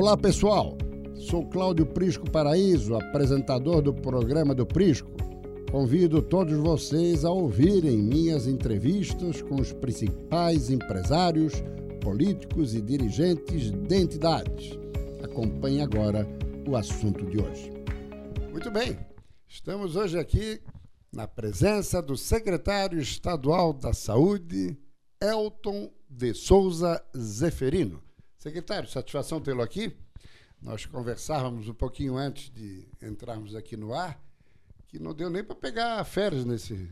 Olá pessoal, sou Cláudio Prisco Paraíso, apresentador do programa do Prisco. Convido todos vocês a ouvirem minhas entrevistas com os principais empresários, políticos e dirigentes de entidades. Acompanhe agora o assunto de hoje. Muito bem, estamos hoje aqui na presença do secretário estadual da Saúde, Elton de Souza Zeferino. Secretário, satisfação tê-lo aqui. Nós conversávamos um pouquinho antes de entrarmos aqui no ar, que não deu nem para pegar férias nesse,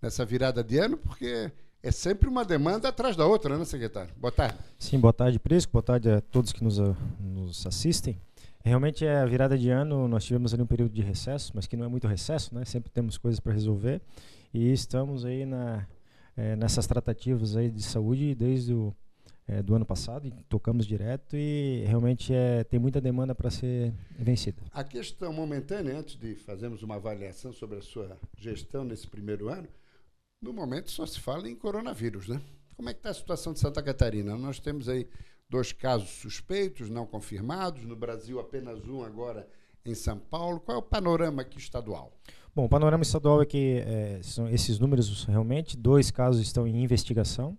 nessa virada de ano, porque é sempre uma demanda atrás da outra, né, secretário? Boa tarde. Sim, boa tarde, Prisco. Boa tarde a todos que nos, nos assistem. Realmente é a virada de ano, nós tivemos ali um período de recesso, mas que não é muito recesso, né? Sempre temos coisas para resolver e estamos aí na, é, nessas tratativas aí de saúde desde o é, do ano passado e tocamos direto e realmente é, tem muita demanda para ser vencida. A questão momentânea, antes de fazermos uma avaliação sobre a sua gestão nesse primeiro ano, no momento só se fala em coronavírus, né? Como é que está a situação de Santa Catarina? Nós temos aí dois casos suspeitos, não confirmados, no Brasil apenas um agora em São Paulo. Qual é o panorama aqui estadual? Bom, o panorama estadual é que é, são esses números realmente, dois casos estão em investigação,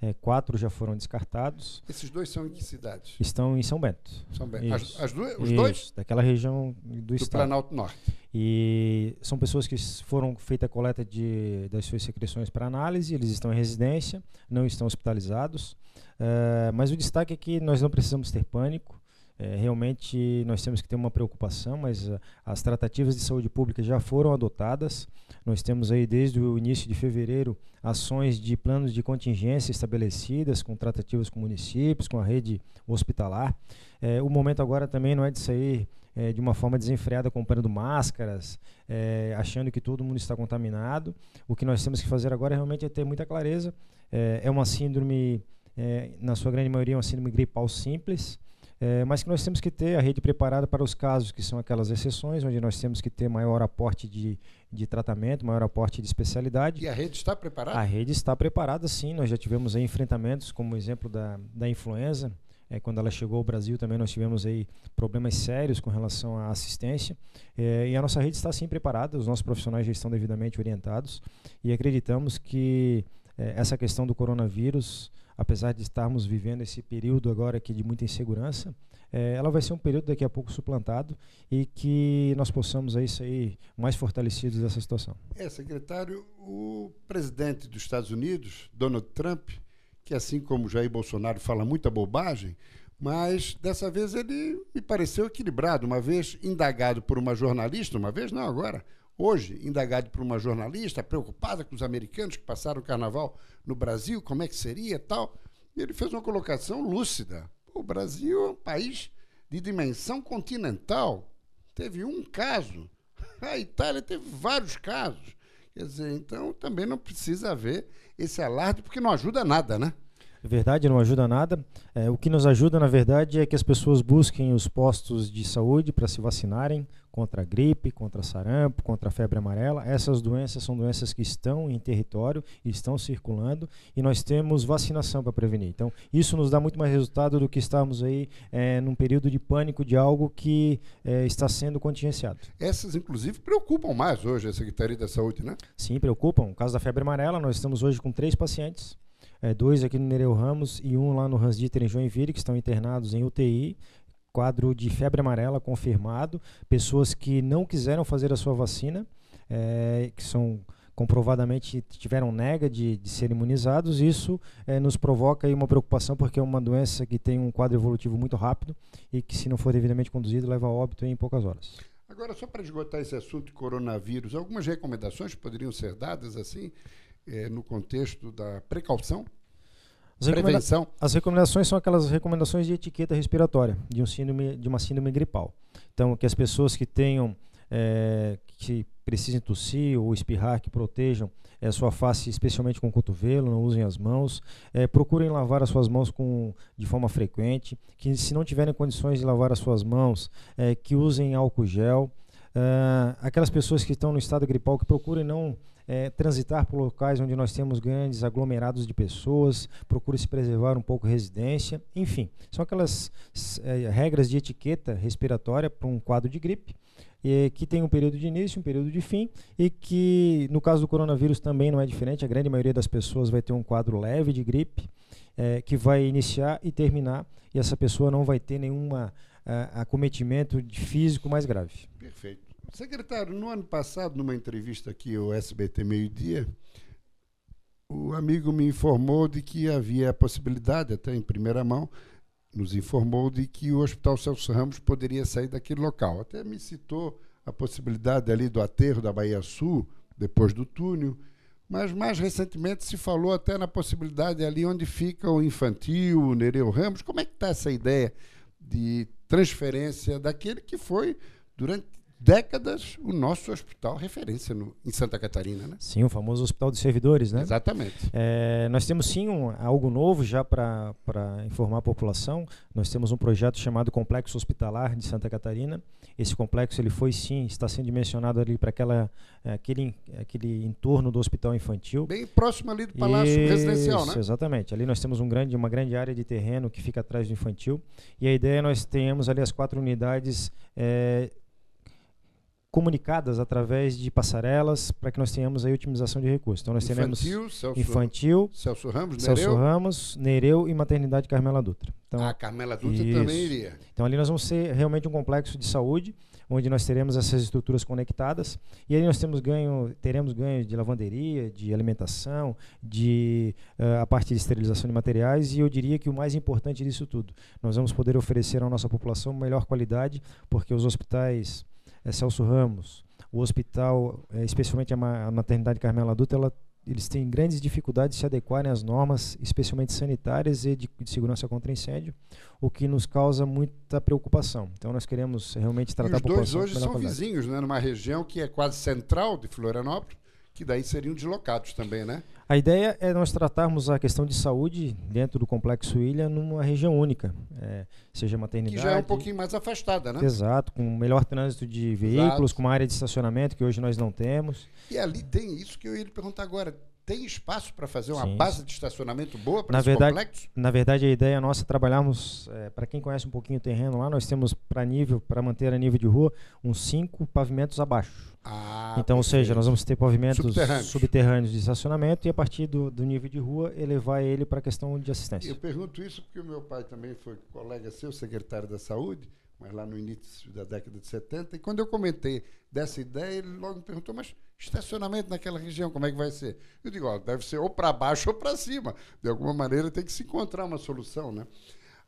é, quatro já foram descartados. Esses dois são em que cidades? Estão em São Bento. São Bento. As, as duas, os Isso, dois? Daquela região do, do estado. Planalto Norte. E são pessoas que foram feita a coleta de, das suas secreções para análise, eles estão em residência, não estão hospitalizados. Uh, mas o destaque é que nós não precisamos ter pânico. É, realmente nós temos que ter uma preocupação, mas uh, as tratativas de saúde pública já foram adotadas. Nós temos aí desde o início de fevereiro ações de planos de contingência estabelecidas com tratativas com municípios, com a rede hospitalar. É, o momento agora também não é de sair é, de uma forma desenfreada comprando máscaras, é, achando que todo mundo está contaminado. O que nós temos que fazer agora é realmente é ter muita clareza. É, é uma síndrome, é, na sua grande maioria, uma síndrome gripal simples. É, mas que nós temos que ter a rede preparada para os casos que são aquelas exceções, onde nós temos que ter maior aporte de, de tratamento, maior aporte de especialidade. E a rede está preparada? A rede está preparada, sim. Nós já tivemos enfrentamentos, como exemplo da, da influenza. É, quando ela chegou ao Brasil também nós tivemos aí problemas sérios com relação à assistência é, e a nossa rede está sim preparada, os nossos profissionais já estão devidamente orientados e acreditamos que é, essa questão do coronavírus apesar de estarmos vivendo esse período agora aqui de muita insegurança, é, ela vai ser um período daqui a pouco suplantado e que nós possamos aí sair mais fortalecidos dessa situação. É, secretário, o presidente dos Estados Unidos, Donald Trump, que assim como Jair Bolsonaro fala muita bobagem, mas dessa vez ele me pareceu equilibrado, uma vez indagado por uma jornalista, uma vez não agora, hoje, indagado por uma jornalista preocupada com os americanos que passaram o carnaval no Brasil, como é que seria tal. Ele fez uma colocação lúcida. O Brasil é um país de dimensão continental. Teve um caso. A Itália teve vários casos. Quer dizer, então também não precisa haver esse alarde, porque não ajuda nada, né? Verdade, não ajuda nada. É, o que nos ajuda, na verdade, é que as pessoas busquem os postos de saúde para se vacinarem contra a gripe, contra sarampo, contra a febre amarela. Essas doenças são doenças que estão em território, estão circulando e nós temos vacinação para prevenir. Então, isso nos dá muito mais resultado do que estarmos aí é, num período de pânico de algo que é, está sendo contingenciado. Essas, inclusive, preocupam mais hoje a Secretaria da Saúde, né? Sim, preocupam. No caso da febre amarela, nós estamos hoje com três pacientes é, dois aqui no Nereu Ramos e um lá no Hans Dieter em Joinville, que estão internados em UTI. Quadro de febre amarela confirmado. Pessoas que não quiseram fazer a sua vacina, é, que são comprovadamente tiveram nega de, de ser imunizados, isso é, nos provoca uma preocupação porque é uma doença que tem um quadro evolutivo muito rápido e que se não for devidamente conduzido leva a óbito em poucas horas. Agora, só para esgotar esse assunto de coronavírus, algumas recomendações poderiam ser dadas assim é, no contexto da precaução? As prevenção. As recomendações são aquelas recomendações de etiqueta respiratória de um síndrome, de uma síndrome gripal. Então, que as pessoas que tenham é, que precisem tossir ou espirrar, que protejam é, sua face, especialmente com o cotovelo, não usem as mãos. É, procurem lavar as suas mãos com, de forma frequente. Que se não tiverem condições de lavar as suas mãos, é, que usem álcool gel. aquelas pessoas que estão no estado gripal, que procurem não é, transitar por locais onde nós temos grandes aglomerados de pessoas, procure se preservar um pouco a residência, enfim, são aquelas é, regras de etiqueta respiratória para um quadro de gripe. E, que tem um período de início, um período de fim, e que no caso do coronavírus também não é diferente. A grande maioria das pessoas vai ter um quadro leve de gripe, é, que vai iniciar e terminar, e essa pessoa não vai ter nenhum uh, acometimento físico mais grave. Perfeito. Secretário, no ano passado, numa entrevista aqui ao SBT Meio Dia, o amigo me informou de que havia a possibilidade, até em primeira mão, nos informou de que o Hospital Celso Ramos poderia sair daquele local. Até me citou a possibilidade ali do aterro da Bahia Sul, depois do túnel, mas mais recentemente se falou até na possibilidade ali onde fica o infantil, o Nereu Ramos. Como é que está essa ideia de transferência daquele que foi, durante décadas o nosso hospital referência no, em Santa Catarina, né? Sim, o famoso hospital de servidores, né? Exatamente. É, nós temos sim um, algo novo já para informar a população. Nós temos um projeto chamado Complexo Hospitalar de Santa Catarina. Esse complexo ele foi sim está sendo dimensionado ali para aquela é, aquele aquele entorno do hospital infantil. Bem próximo ali do Palácio Isso, Residencial, né? Exatamente. Ali nós temos um grande uma grande área de terreno que fica atrás do infantil e a ideia é nós tenhamos ali as quatro unidades é, comunicadas através de passarelas para que nós tenhamos aí otimização de recursos. Então nós infantil, teremos Celso, infantil, Celso Ramos, Celso Nereu. Ramos, Nereu e maternidade Carmela Dutra. Então, a Carmela Dutra isso. também iria. Então ali nós vamos ser realmente um complexo de saúde onde nós teremos essas estruturas conectadas e aí nós temos ganho, teremos ganho de lavanderia, de alimentação, de uh, a parte de esterilização de materiais e eu diria que o mais importante disso tudo, nós vamos poder oferecer à nossa população melhor qualidade, porque os hospitais é Celso Ramos, o hospital, é, especialmente a, ma a maternidade Carmela Adulta, ela, eles têm grandes dificuldades de se adequarem às normas, especialmente sanitárias e de, de, segurança contra incêndio, o que nos causa muita preocupação. Então nós queremos realmente tratar e os a população. Os dois hoje são qualidade. vizinhos, né, numa região que é quase central de Florianópolis que daí seriam deslocados também, né? A ideia é nós tratarmos a questão de saúde dentro do Complexo Ilha numa região única, é, seja maternidade... Que já é um pouquinho mais afastada, né? Exato, com melhor trânsito de veículos, Exato. com uma área de estacionamento que hoje nós não temos. E ali tem isso que eu ia lhe perguntar agora, tem espaço para fazer uma Sim. base de estacionamento boa para esse verdade, complexo? Na verdade, a ideia nossa é trabalharmos, é, para quem conhece um pouquinho o terreno lá, nós temos para nível, para manter a nível de rua, uns cinco pavimentos abaixo. Ah, então, ou seja, nós vamos ter pavimentos subterrâneos, subterrâneos de estacionamento e a partir do, do nível de rua elevar ele para a questão de assistência. Eu pergunto isso porque o meu pai também foi colega seu, secretário da Saúde, mas lá no início da década de 70. E quando eu comentei dessa ideia, ele logo me perguntou: mas estacionamento naquela região, como é que vai ser? Eu digo: ó, deve ser ou para baixo ou para cima. De alguma maneira tem que se encontrar uma solução, né?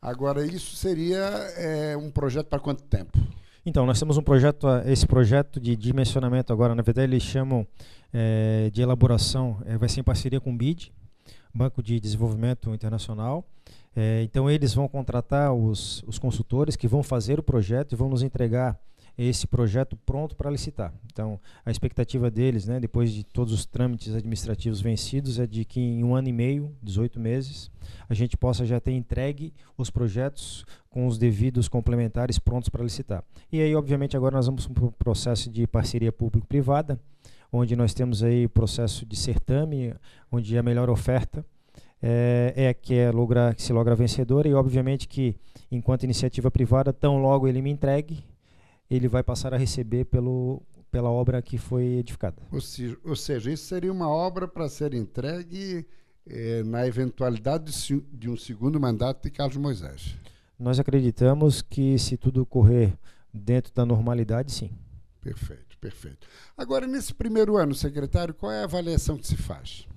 Agora, isso seria é, um projeto para quanto tempo? Então, nós temos um projeto, esse projeto de dimensionamento agora, na verdade, eles chamam é, de elaboração, é, vai ser em parceria com o BID, Banco de Desenvolvimento Internacional. É, então eles vão contratar os, os consultores que vão fazer o projeto e vão nos entregar esse projeto pronto para licitar. Então, a expectativa deles, né, depois de todos os trâmites administrativos vencidos, é de que em um ano e meio, 18 meses, a gente possa já ter entregue os projetos com os devidos complementares prontos para licitar. E aí, obviamente, agora nós vamos para o processo de parceria público-privada, onde nós temos aí o processo de certame, onde a melhor oferta é, é que é logra, que se logra vencedora e obviamente que enquanto iniciativa privada, tão logo ele me entregue, ele vai passar a receber pelo, pela obra que foi edificada. Ou seja, ou seja isso seria uma obra para ser entregue eh, na eventualidade de, de um segundo mandato de Carlos Moisés. Nós acreditamos que se tudo correr dentro da normalidade, sim. Perfeito, perfeito. Agora, nesse primeiro ano, secretário, qual é a avaliação que se faz?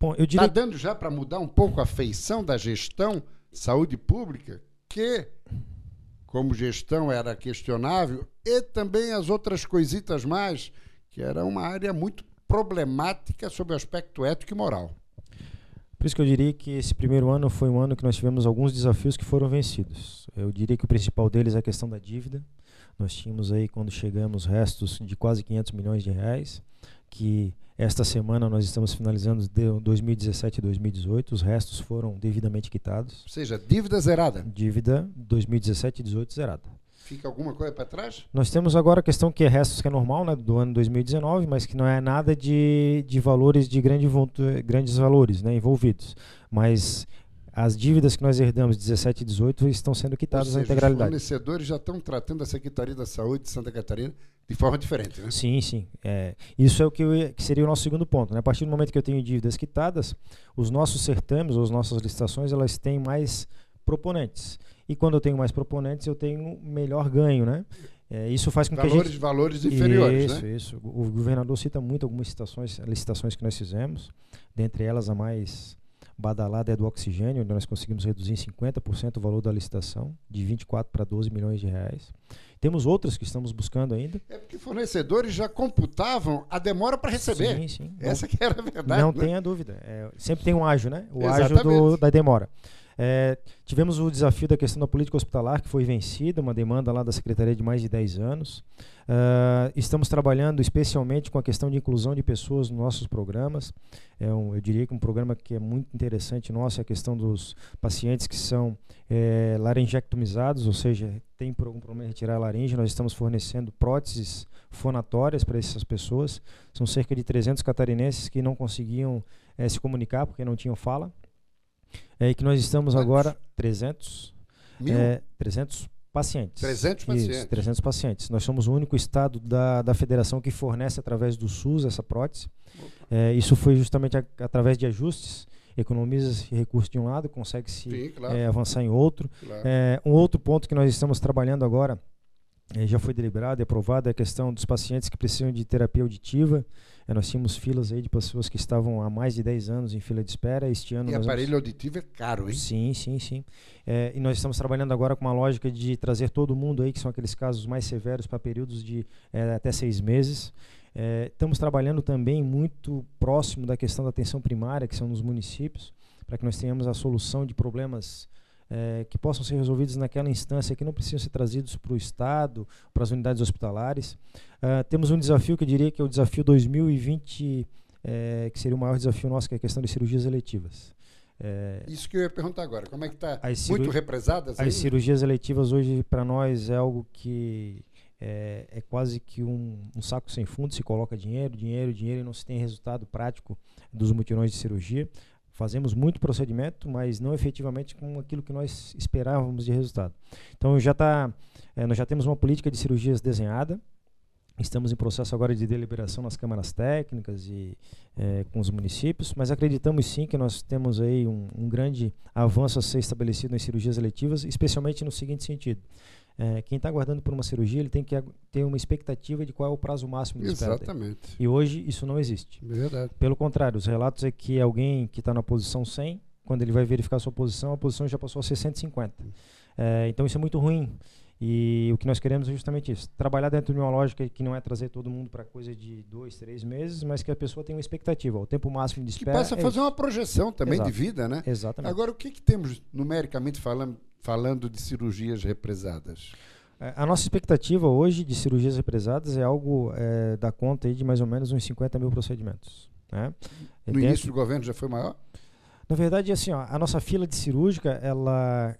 Bom, eu diria... Está dando já para mudar um pouco a feição da gestão saúde pública, que, como gestão, era questionável, e também as outras coisitas mais, que era uma área muito problemática sob o aspecto ético e moral. Por isso que eu diria que esse primeiro ano foi um ano que nós tivemos alguns desafios que foram vencidos. Eu diria que o principal deles é a questão da dívida. Nós tínhamos aí, quando chegamos, restos de quase 500 milhões de reais, que esta semana nós estamos finalizando de 2017 e 2018, os restos foram devidamente quitados. Ou seja, dívida zerada. Dívida 2017 e 2018 zerada. Fica alguma coisa para trás? Nós temos agora a questão que é restos que é normal, né, do ano 2019, mas que não é nada de, de valores de grande, grandes valores né, envolvidos. Mas as dívidas que nós herdamos 17 e 18 estão sendo quitadas seja, na integralidade. Os fornecedores já estão tratando a Secretaria da Saúde de Santa Catarina de forma diferente, né? Sim, sim. É, isso é o que, eu, que, seria o nosso segundo ponto. Né? A partir do momento que eu tenho dívidas quitadas, os nossos certames, ou as nossas licitações, elas têm mais proponentes. E quando eu tenho mais proponentes, eu tenho melhor ganho, né? É, isso faz com valores, que a gente... Valores inferiores, Isso, né? isso. O governador cita muito algumas licitações, licitações que nós fizemos, dentre elas a mais badalada é do oxigênio, onde nós conseguimos reduzir em 50% o valor da licitação, de 24 para 12 milhões de reais. Temos outras que estamos buscando ainda. É porque fornecedores já computavam a demora para receber. Sim, sim. Essa que era a verdade. Não né? tenha dúvida. É, sempre tem um ágio, né? O Exatamente. ágio do, da demora. É, tivemos o desafio da questão da política hospitalar, que foi vencida, uma demanda lá da Secretaria de mais de 10 anos. Uh, estamos trabalhando especialmente com a questão de inclusão de pessoas nos nossos programas. É um, eu diria que um programa que é muito interessante nosso é a questão dos pacientes que são é, laringectomizados, ou seja, tem algum problema retirar a laringe. Nós estamos fornecendo próteses fonatórias para essas pessoas. São cerca de 300 catarinenses que não conseguiam é, se comunicar porque não tinham fala. É, que nós estamos agora 300, Mil? É, 300 pacientes. 300 pacientes. Isso, 300 pacientes. Nós somos o único estado da, da federação que fornece através do SUS essa prótese. É, isso foi justamente a, através de ajustes. Economiza recursos de um lado, consegue se claro. é, avançar em outro. Claro. É, um outro ponto que nós estamos trabalhando agora, já foi deliberado e aprovado, é a questão dos pacientes que precisam de terapia auditiva. É, nós tínhamos filas aí de pessoas que estavam há mais de 10 anos em fila de espera. Este ano e aparelho vamos... auditivo é caro, hein? Sim, sim, sim. É, e nós estamos trabalhando agora com uma lógica de trazer todo mundo aí, que são aqueles casos mais severos, para períodos de é, até seis meses. É, estamos trabalhando também muito próximo da questão da atenção primária, que são nos municípios, para que nós tenhamos a solução de problemas é, que possam ser resolvidos naquela instância, que não precisam ser trazidos para o Estado, para as unidades hospitalares. Uh, temos um desafio que eu diria que é o desafio 2020, é, que seria o maior desafio nosso, que é a questão de cirurgias eletivas. É, Isso que eu ia perguntar agora, como é que está? Muito represadas? As cirurgias eletivas hoje, para nós, é algo que é, é quase que um, um, saco sem fundo, se coloca dinheiro, dinheiro, dinheiro e não se tem resultado prático dos mutirões de cirurgia. Fazemos muito procedimento, mas não efetivamente com aquilo que nós esperávamos de resultado. Então já tá, é, nós já temos uma política de cirurgias desenhada. Estamos em processo agora de deliberação nas câmaras técnicas e é, com os municípios, mas acreditamos sim que nós temos aí um, um grande avanço a ser estabelecido nas cirurgias eletivas, especialmente no seguinte sentido: é, quem está aguardando por uma cirurgia, ele tem que ter uma expectativa de qual é o prazo máximo de espera. Exatamente. E hoje isso não existe. Verdade. Pelo contrário, os relatos é que alguém que está na posição 100, quando ele vai verificar a sua posição, a posição já passou a ser 150. É, então isso é muito ruim. E o que nós queremos é justamente isso: trabalhar dentro de uma lógica que não é trazer todo mundo para coisa de dois, três meses, mas que a pessoa tenha uma expectativa. O tempo máximo de espera. Que passa a fazer é uma projeção também Exato. de vida, né? Exatamente. Agora, o que, que temos numericamente falando, falando de cirurgias represadas? É, a nossa expectativa hoje de cirurgias represadas é algo é, da conta de mais ou menos uns 50 mil procedimentos. Né? No Dentro, início do governo já foi maior? Na verdade, assim, ó, a nossa fila de cirúrgica, ela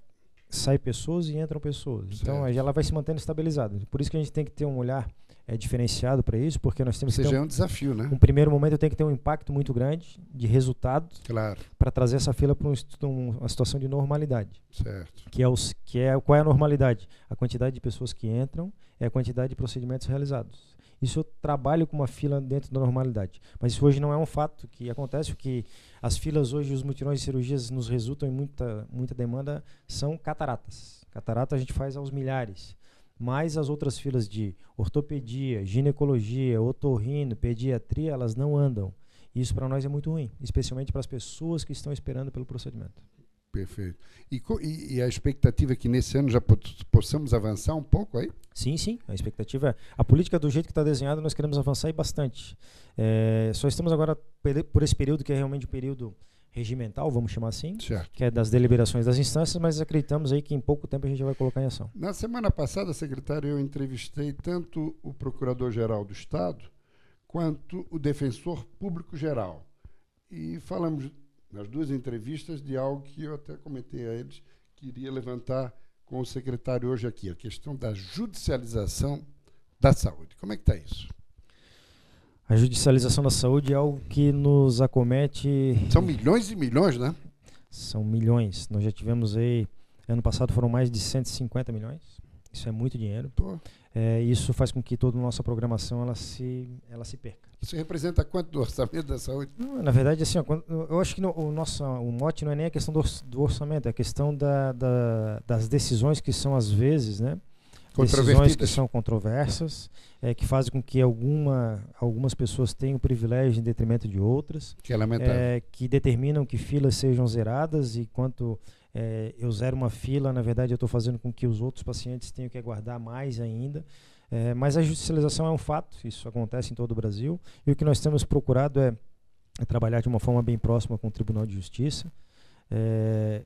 sai pessoas e entram pessoas. Então, certo. ela vai se mantendo estabilizada. Por isso que a gente tem que ter um olhar é diferenciado para isso, porque nós temos Ou seja, que ter um, é um desafio, né? Um primeiro momento eu tenho que ter um impacto muito grande de resultado claro. para trazer essa fila para um, uma situação de normalidade. Certo. Que é, os, que é qual é a normalidade? A quantidade de pessoas que entram é a quantidade de procedimentos realizados. Isso eu trabalho com uma fila dentro da normalidade. Mas isso hoje não é um fato que acontece, que as filas hoje, os mutirões de cirurgias nos resultam em muita, muita demanda, são cataratas. Catarata a gente faz aos milhares mas as outras filas de ortopedia, ginecologia, otorrino, pediatria, elas não andam. Isso para nós é muito ruim, especialmente para as pessoas que estão esperando pelo procedimento. Perfeito. E, e, a expectativa é que nesse ano já possamos avançar um pouco aí? Sim, sim. A expectativa é. A política do jeito que está desenhada, nós queremos avançar e bastante. É, só estamos agora por esse período que é realmente um período regimental, vamos chamar assim, certo. que é das deliberações das instâncias, mas acreditamos aí que em pouco tempo a gente vai colocar em ação. Na semana passada, secretário, eu entrevistei tanto o Procurador-Geral do Estado quanto o Defensor Público-Geral. E falamos nas duas entrevistas de algo que eu até comentei a eles, que iria levantar com o secretário hoje aqui, a questão da judicialização da saúde. Como é que está isso? A judicialização da saúde é algo que nos acomete. São milhões e milhões, né? São milhões. Nós já tivemos aí, ano passado foram mais de 150 milhões. Isso é muito dinheiro. É, isso faz com que toda a nossa programação ela se, ela se perca. Isso representa quanto do orçamento da saúde? Não, na verdade, assim, ó, eu acho que no, o nosso o mote não é nem a questão do, do orçamento, é a questão da, da, das decisões que são às vezes, né? Decisões que são controversas, é, que fazem com que alguma, algumas pessoas tenham privilégio em detrimento de outras. Que é lamentável. É, que determinam que filas sejam zeradas e quanto é, eu zero uma fila, na verdade eu estou fazendo com que os outros pacientes tenham que aguardar mais ainda. É, mas a judicialização é um fato, isso acontece em todo o Brasil. E o que nós temos procurado é, é trabalhar de uma forma bem próxima com o Tribunal de Justiça, é,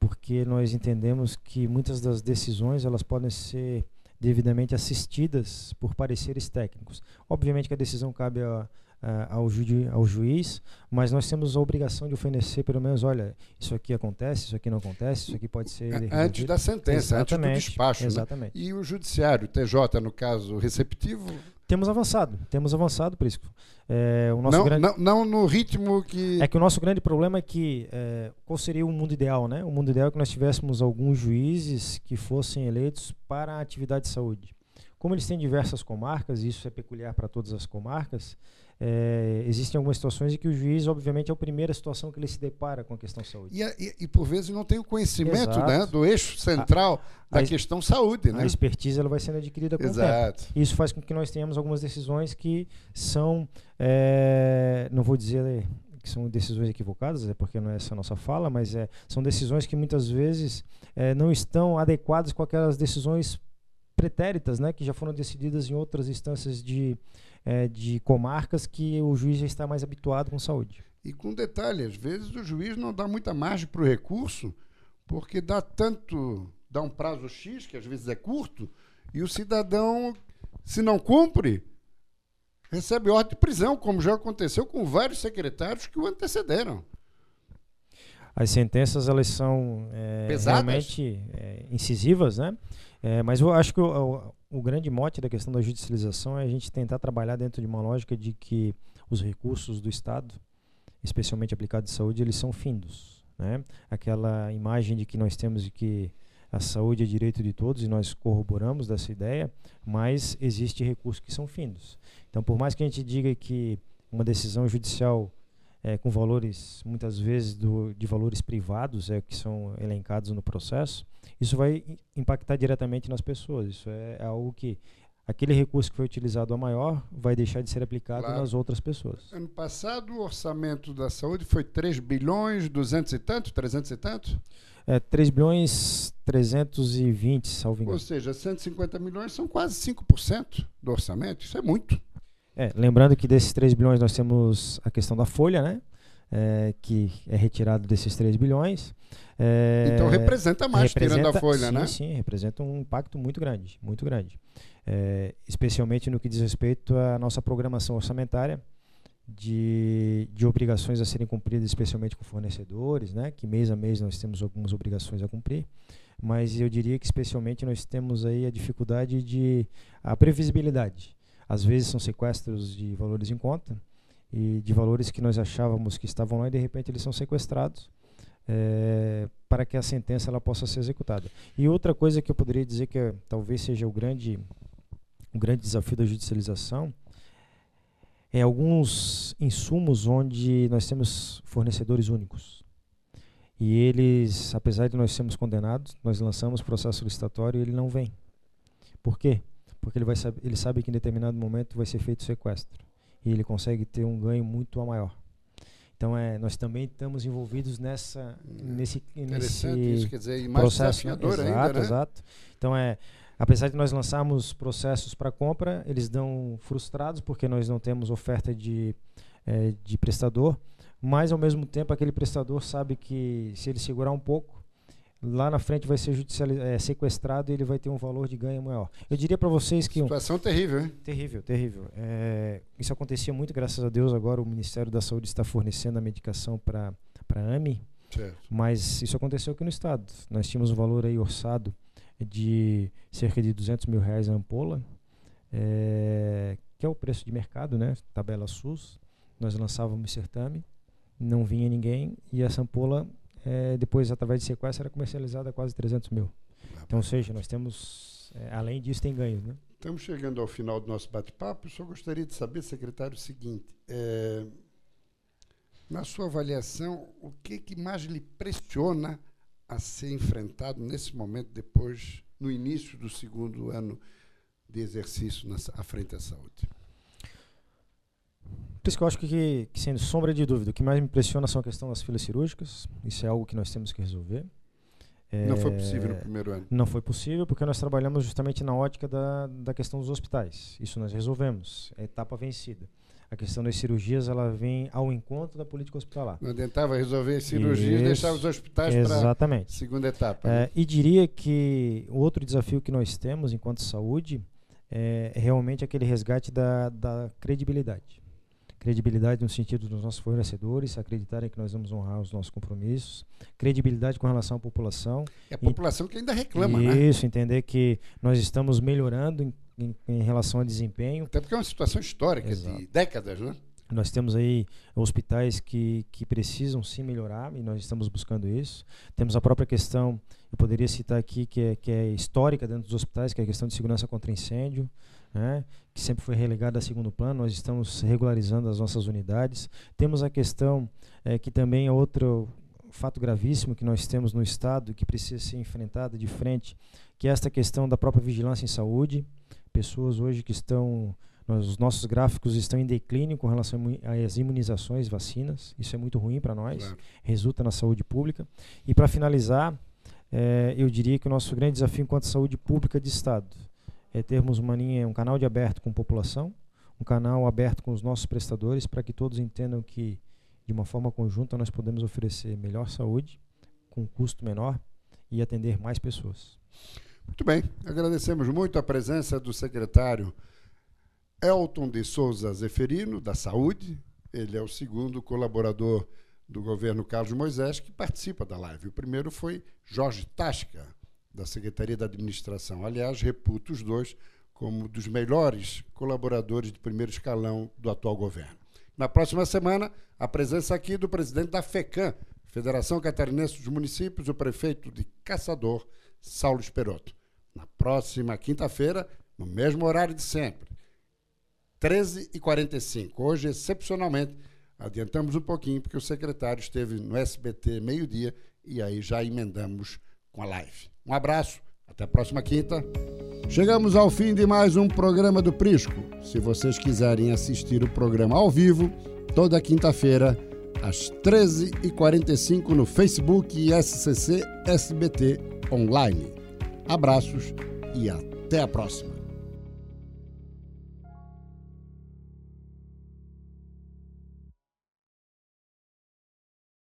porque nós entendemos que muitas das decisões elas podem ser devidamente assistidas por pareceres técnicos. Obviamente que a decisão cabe a, uh, ao, ju ao juiz, mas nós temos a obrigação de oferecer pelo menos, olha, isso aqui acontece, isso aqui não acontece, isso aqui pode ser... Antes da sentença, exatamente, antes do despacho. Né? Exatamente. Né? E o judiciário, TJ, no caso receptivo... Temos avançado, temos avançado, Prisco. É, o nosso não, grande... não, não, no ritmo que... É que o nosso grande problema é que, é, qual seria o mundo ideal, né? O mundo ideal é que nós tivéssemos alguns juízes que fossem eleitos para a atividade de saúde. Como eles têm diversas comarcas, e isso é peculiar para todas as comarcas, é, existem algumas situações em que o juiz, obviamente, é a primeira situação que ele se depara com a questão saúde. E, e, e por vezes não tem o conhecimento né, do eixo central a, da a, questão saúde. Né? A expertise ela vai sendo adquirida com Exato. o tempo. Isso faz com que nós tenhamos algumas decisões que são, é, não vou dizer que são decisões equivocadas, é porque não é essa a nossa fala, mas é, são decisões que muitas vezes é, não estão adequadas com aquelas decisões pretéritas, né, que já foram decididas em outras instâncias de, é, de comarcas que o juiz já está mais habituado com saúde. E com detalhe, às vezes o juiz não dá muita margem para o recurso, porque dá tanto, dá um prazo X, que às vezes é curto, e o cidadão, se não cumpre, recebe ordem de prisão, como já aconteceu com vários secretários que o antecederam. As sentenças elas são é, realmente é, incisivas, né? É, mas eu acho que o, o, grande mote da questão da judicialização é a gente tentar trabalhar dentro de uma lógica de que os recursos do Estado, especialmente aplicados de saúde, eles são findos. Né? Aquela imagem de que nós temos de que a saúde é direito de todos e nós corroboramos dessa ideia, mas existe recursos que são findos. Então, por mais que a gente diga que uma decisão judicial é, com valores, muitas vezes, do, de valores privados, é, que são elencados no processo, isso vai impactar diretamente nas pessoas. Isso é, é algo que aquele recurso que foi utilizado a maior vai deixar de ser aplicado claro. nas outras pessoas. Ano passado, o orçamento da saúde foi 3 bilhões, 200 e tanto, 300 e tanto? É, 3 bilhões 320, salvo engano. Ou seja, 150 milhões são quase 5% do orçamento. Isso é muito. É, lembrando que desses 3 bilhões nós temos a questão da folha, né? É, que é retirado desses 3 bilhões. É, então representa mais, representa, tirando a folha, sim, né? Sim, representa um impacto muito grande, muito grande. É, especialmente no que diz respeito à nossa programação orçamentária de, de obrigações a serem cumpridas, especialmente com fornecedores, né? Que mês a mês nós temos algumas obrigações a cumprir, mas eu diria que especialmente nós temos aí a dificuldade de a previsibilidade. Às vezes são sequestros de valores em conta e de valores que nós achávamos que estavam lá e de repente eles são sequestrados é, para que a sentença ela possa ser executada. E outra coisa que eu poderia dizer que é, talvez seja o grande, o grande desafio da judicialização é alguns insumos onde nós temos fornecedores únicos. E eles, apesar de nós sermos condenados, nós lançamos processo licitatório e ele não vem. Por quê? Porque ele, vai saber, ele sabe que em determinado momento vai ser feito sequestro e ele consegue ter um ganho muito maior. Então é, nós também estamos envolvidos nessa nesse nesse isso, quer dizer, mais processo exato, ainda, né? exato. Então é apesar de nós lançarmos processos para compra, eles dão frustrados porque nós não temos oferta de é, de prestador, mas ao mesmo tempo aquele prestador sabe que se ele segurar um pouco lá na frente vai ser é, sequestrado e ele vai ter um valor de ganho maior. Eu diria para vocês que... Situação um, terrível, hein? Terrível, terrível. É, isso acontecia muito, graças a Deus, agora o Ministério da Saúde está fornecendo a medicação para a AMI, certo. mas isso aconteceu aqui no Estado. Nós tínhamos um valor aí orçado de cerca de 200 mil reais a ampola, é, que é o preço de mercado, né? Tabela SUS. Nós lançávamos certame, não vinha ninguém e essa ampola, é, depois através de sequestro, era comercializada a quase 300 mil. Então, ou seja, nós temos, é, além disso, tem ganhos, né? Estamos chegando ao final do nosso bate-papo. Só gostaria de saber, secretário, o seguinte: é, na sua avaliação, o que, que mais lhe pressiona a ser enfrentado nesse momento, depois, no início do segundo ano de exercício na, à frente da saúde? Por isso que eu acho que, que, sendo sombra de dúvida, o que mais me impressiona são a questão das filas cirúrgicas. Isso é algo que nós temos que resolver. Não foi possível no é, primeiro ano? Não foi possível porque nós trabalhamos justamente na ótica da, da questão dos hospitais. Isso nós resolvemos. É etapa vencida. A questão das cirurgias ela vem ao encontro da política hospitalar. Não tentava resolver cirurgias e deixar os hospitais para a segunda etapa. É, né? E diria que o outro desafio que nós temos enquanto saúde é realmente aquele resgate da, da credibilidade credibilidade no sentido dos nossos fornecedores acreditarem que nós vamos honrar os nossos compromissos, credibilidade com relação à população. É a população que ainda reclama, isso, né? Isso, entender que nós estamos melhorando em, em, em, relação ao desempenho. Até porque é uma situação histórica Exato. de décadas, né? Nós temos aí hospitais que, que precisam sim melhorar e nós estamos buscando isso. Temos a própria questão, eu poderia citar aqui, que é, que é histórica dentro dos hospitais, que é a questão de segurança contra incêndio né, que sempre foi relegada a segundo plano, nós estamos regularizando as nossas unidades. Temos a questão é, que também é outro fato gravíssimo que nós temos no Estado, que precisa ser enfrentado de frente, que é esta questão da própria vigilância em saúde. Pessoas hoje que estão os nossos gráficos estão em declínio com relação às imunizações, vacinas. Isso é muito ruim para nós, claro. resulta na saúde pública. E para finalizar, é, eu diria que o nosso grande desafio enquanto saúde pública de Estado é termos uma linha, um canal de aberto com população, um canal aberto com os nossos prestadores, para que todos entendam que, de uma forma conjunta, nós podemos oferecer melhor saúde, com custo menor e atender mais pessoas. Muito bem, agradecemos muito a presença do secretário Elton de Souza Zeferino, da Saúde. Ele é o segundo colaborador do governo Carlos Moisés que participa da live. O primeiro foi Jorge Tasca da Secretaria da Administração. Aliás, reputo os dois como dos melhores colaboradores de primeiro escalão do atual governo. Na próxima semana, a presença aqui do presidente da FECAM, Federação Catarinense dos Municípios, o prefeito de Caçador, Saulo Esperoto. Na próxima quinta-feira, no mesmo horário de sempre, 13h45. Hoje, excepcionalmente, adiantamos um pouquinho, porque o secretário esteve no SBT meio-dia e aí já emendamos com a live. Um abraço, até a próxima quinta. Chegamos ao fim de mais um programa do Prisco. Se vocês quiserem assistir o programa ao vivo, toda quinta-feira, às 13h45 no Facebook SCC SBT Online. Abraços e até a próxima.